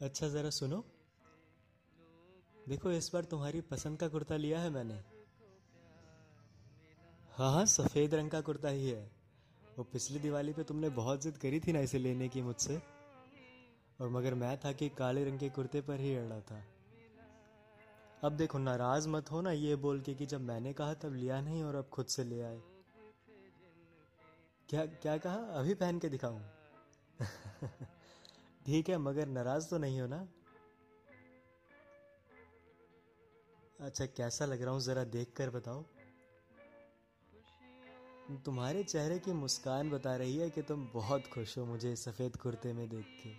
अच्छा ज़रा सुनो। देखो, इस बार तुम्हारी पसंद का कुर्ता लिया है मैंने। हाँ हाँ सफ़ेद रंग का कुर्ता ही है। वो पिछली दिवाली पे तुमने बहुत जिद करी थी ना इसे लेने की मुझसे। और मगर मैं था कि काले रंग के कुर्ते पर ही अड़ा था। अब देखो, नाराज़ मत हो ना ये बोल के कि जब मैंने कहा तब लिया नहीं और अब खुद से ले आए। क्या क्या कहा? अभी पहन के दिखाऊँ? ठीक है, मगर नाराज़ तो नहीं हो ना? अच्छा कैसा लग रहा हूँ, जरा देख कर बताओ। तुम्हारे चेहरे की मुस्कान बता रही है कि तुम बहुत खुश हो मुझे सफ़ेद कुर्ते में देख के।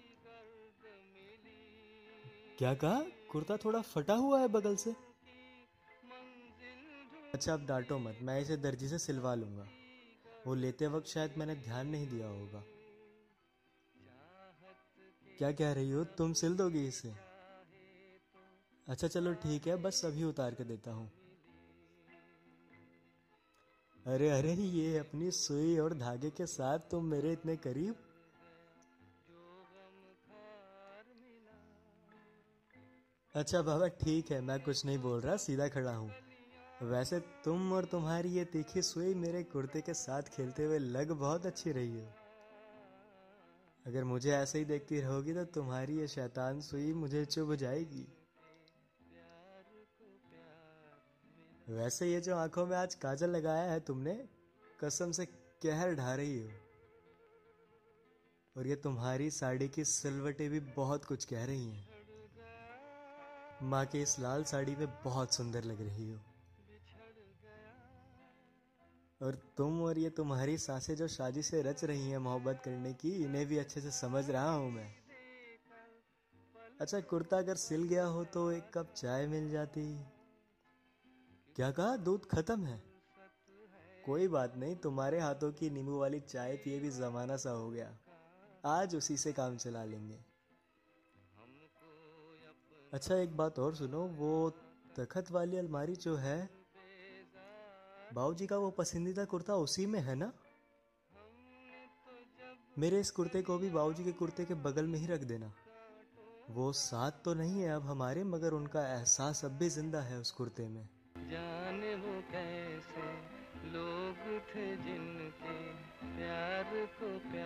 क्या कहा? कुर्ता थोड़ा फटा हुआ है बगल से? अच्छा अब डांटो मत, मैं इसे दर्जी से सिलवा लूँगा। वो लेते वक्त शायद मैंने ध्यान नहीं दिया होगा। क्या कह रही हो? तुम सिल दोगी इसे? अच्छा चलो ठीक है, बस अभी उतार के देता हूँ। अरे अरे, ये अपनी सुई और धागे के साथ तुम मेरे इतने करीब? अच्छा बाबा, ठीक है, मैं कुछ नहीं बोल रहा, सीधा खड़ा हूँ। वैसे तुम और तुम्हारी ये तीखी सुई मेरे कुर्ते के साथ खेलते हुए लग बहुत अच्छी रही हो। अगर मुझे ऐसे ही देखती रहोगी तो तुम्हारी ये शैतान सुई मुझे चुभ जाएगी। वैसे ये जो आँखों में आज काजल लगाया है तुमने, कसम से कहर ढा रही हो। और ये तुम्हारी साड़ी की सिलवटें भी बहुत कुछ कह रही हैं। माँ के इस लाल साड़ी में बहुत सुंदर लग रही हो। और तुम और ये तुम्हारी सासें जो शादी से रच रही हैं मोहब्बत करने की, इन्हें भी अच्छे से समझ रहा हूँ मैं। अच्छा कुर्ता अगर सिल गया हो तो एक कप चाय मिल जाती। क्या कहा? दूध खत्म है। कोई बात नहीं, तुम्हारे हाथों की नींबू वाली चाय पिए भी जमाना सा हो गया। आज उसी से काम चला लेंगे। अच्छा एक बात और सुनो, वो तखत वाली अलमारी जो है बाबूजी का वो पसंदीदा कुर्ता उसी में है ना? मेरे इस कुर्ते को भी बाबूजी के कुर्ते के बगल में ही रख देना। वो साथ तो नहीं है अब हमारे, मगर उनका एहसास अब भी ज़िंदा है उस कुर्ते में। जाने वो कैसे लोग थे जिनके प्यार को प्यार